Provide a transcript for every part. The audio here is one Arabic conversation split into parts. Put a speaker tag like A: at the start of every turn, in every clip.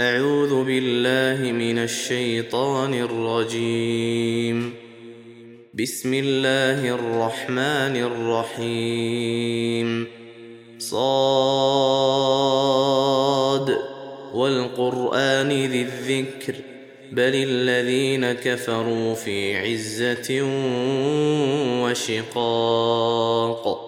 A: أعوذ بالله من الشيطان الرجيم. بسم الله الرحمن الرحيم. صاد. والقرآن ذي الذكر. بل الذين كفروا في عزة وشقاق.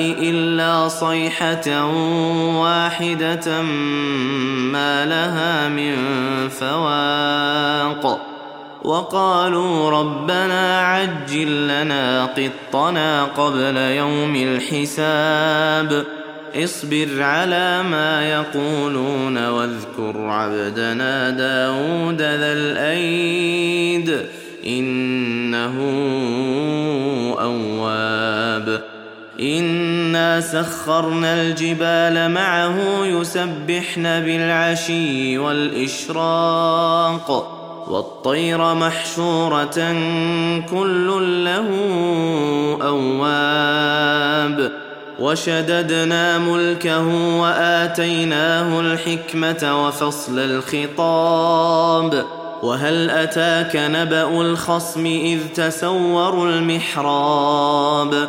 A: إلا صيحة واحدة ما لها من فواق. وقالوا ربنا عجل لنا قطنا قبل يوم الحساب. اصبر على ما يقولون واذكر عبدنا داود ذا الأيد. إنه سخرنا الجبال معه يسبحن بالعشي والإشراق والطير محشورة كل له أواب وشددنا ملكه وآتيناه الحكمة وفصل الخطاب وهل أتاك نبأ الخصم إذ تسوروا المحراب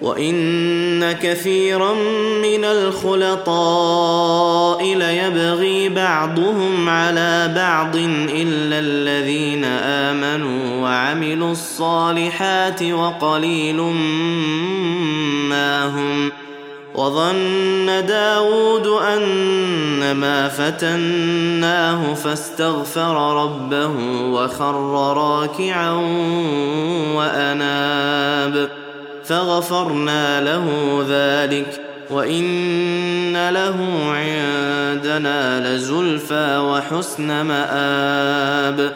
A: وان كثيرا من الخلطاء ليبغي بعضهم على بعض الا الذين امنوا وعملوا الصالحات وقليل ما هم وظن داود أن ما فتناه فاستغفر ربه وخر راكعا وأناب فغفرنا له ذلك وإن له عندنا لزلفى وحسن مآب.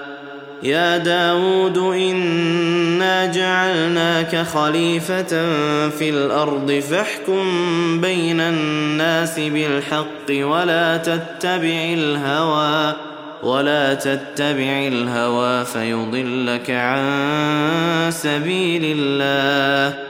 A: يا داود إنا جعلناك خليفة في الأرض فاحكم بين الناس بالحق ولا تتبع الهوى ولا تتبع الهوى فيضلك عن سبيل الله.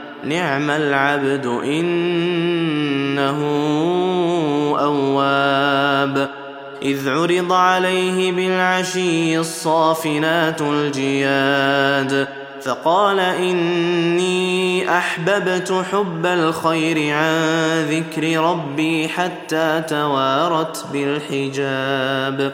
A: نعم العبد إنه أواب. إذ عرض عليه بالعشي الصافنات الجياد فقال إني أحببت حب الخير عن ذكر ربي حتى توارت بالحجاب.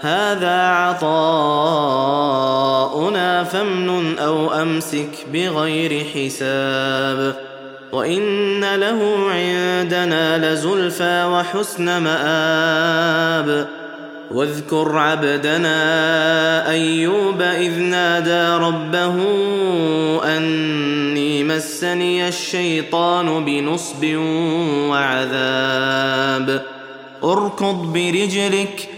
A: هذا عطاؤنا فامنن أو أمسك بغير حساب وإن له عندنا لزلفى وحسن مآب واذكر عبدنا أيوب إذ نادى ربه أني مسني الشيطان بنصب وعذاب اركض برجلك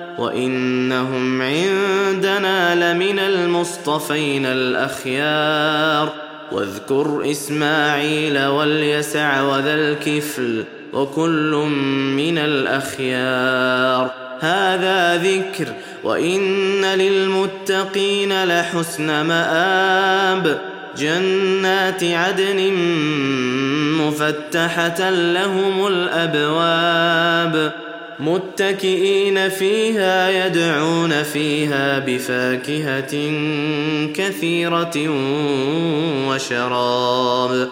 A: وإنهم عندنا لمن المصطفين الأخيار. واذكر إسماعيل واليسع وذا الكفل وكل من الأخيار. هذا ذكر وإن للمتقين لحسن مآب. جنات عدن مفتحة لهم الأبواب. متكئين فيها يدعون فيها بفاكهة كثيرة وشراب.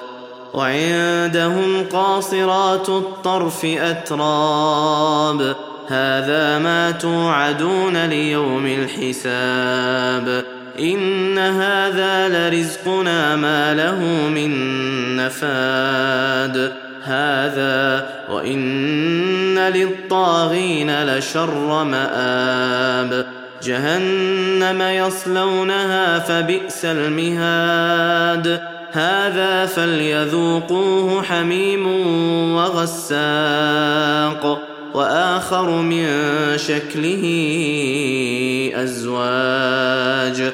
A: وعندهم قاصرات الطرف أتراب. هذا ما توعدون ليوم الحساب. إن هذا لرزقنا ما له من نفاد. هذا وإن للطاغين لشر مآب. جهنم يصلونها فبئس المهاد. هذا فليذوقوه حميم وغساق وآخر من شكله أزواج.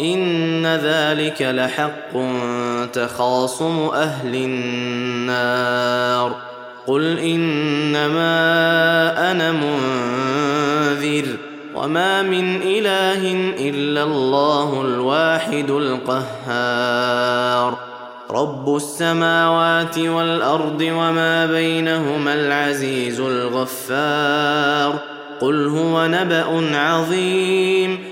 A: إن ذلك لحق تخاصم أهل النار. قل إنما أنا منذر وما من إله إلا الله الواحد القهار. رب السماوات والأرض وما بينهما العزيز الغفار. قل هو نبأ عظيم.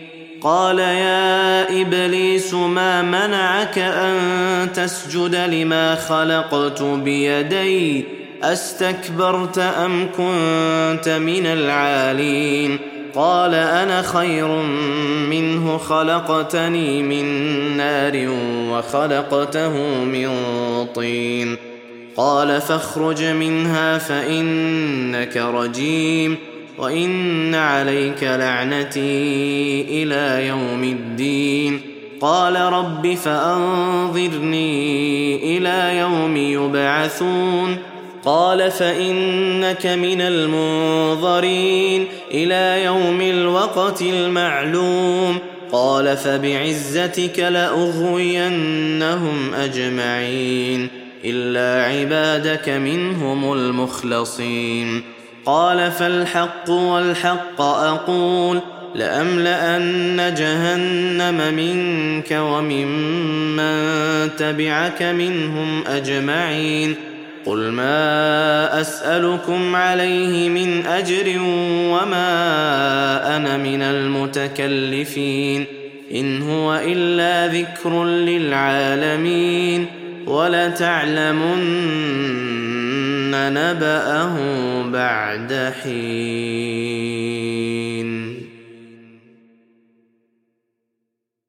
A: قال يا إبليس ما منعك أن تسجد لما خلقت بيدي؟ أستكبرت أم كنت من العالين؟ قال أنا خير منه خلقتني من نار وخلقته من طين. قال فاخرج منها فإنك رجيم. وان عليك لعنتي إلى يوم الدين قال رب فانظرني إلى يوم يبعثون قال فانك من المنظرين إلى يوم الوقت المعلوم قال فبعزتك لاغوينهم اجمعين الا عبادك منهم المخلصين قال فالحق والحق أقول لأملأن جهنم منك وممن تبعك منهم أجمعين قل ما أسألكم عليه من أجر وما أنا من المتكلفين إن هو إلا ذكر للعالمين ولتعلمن نباه بعد حين.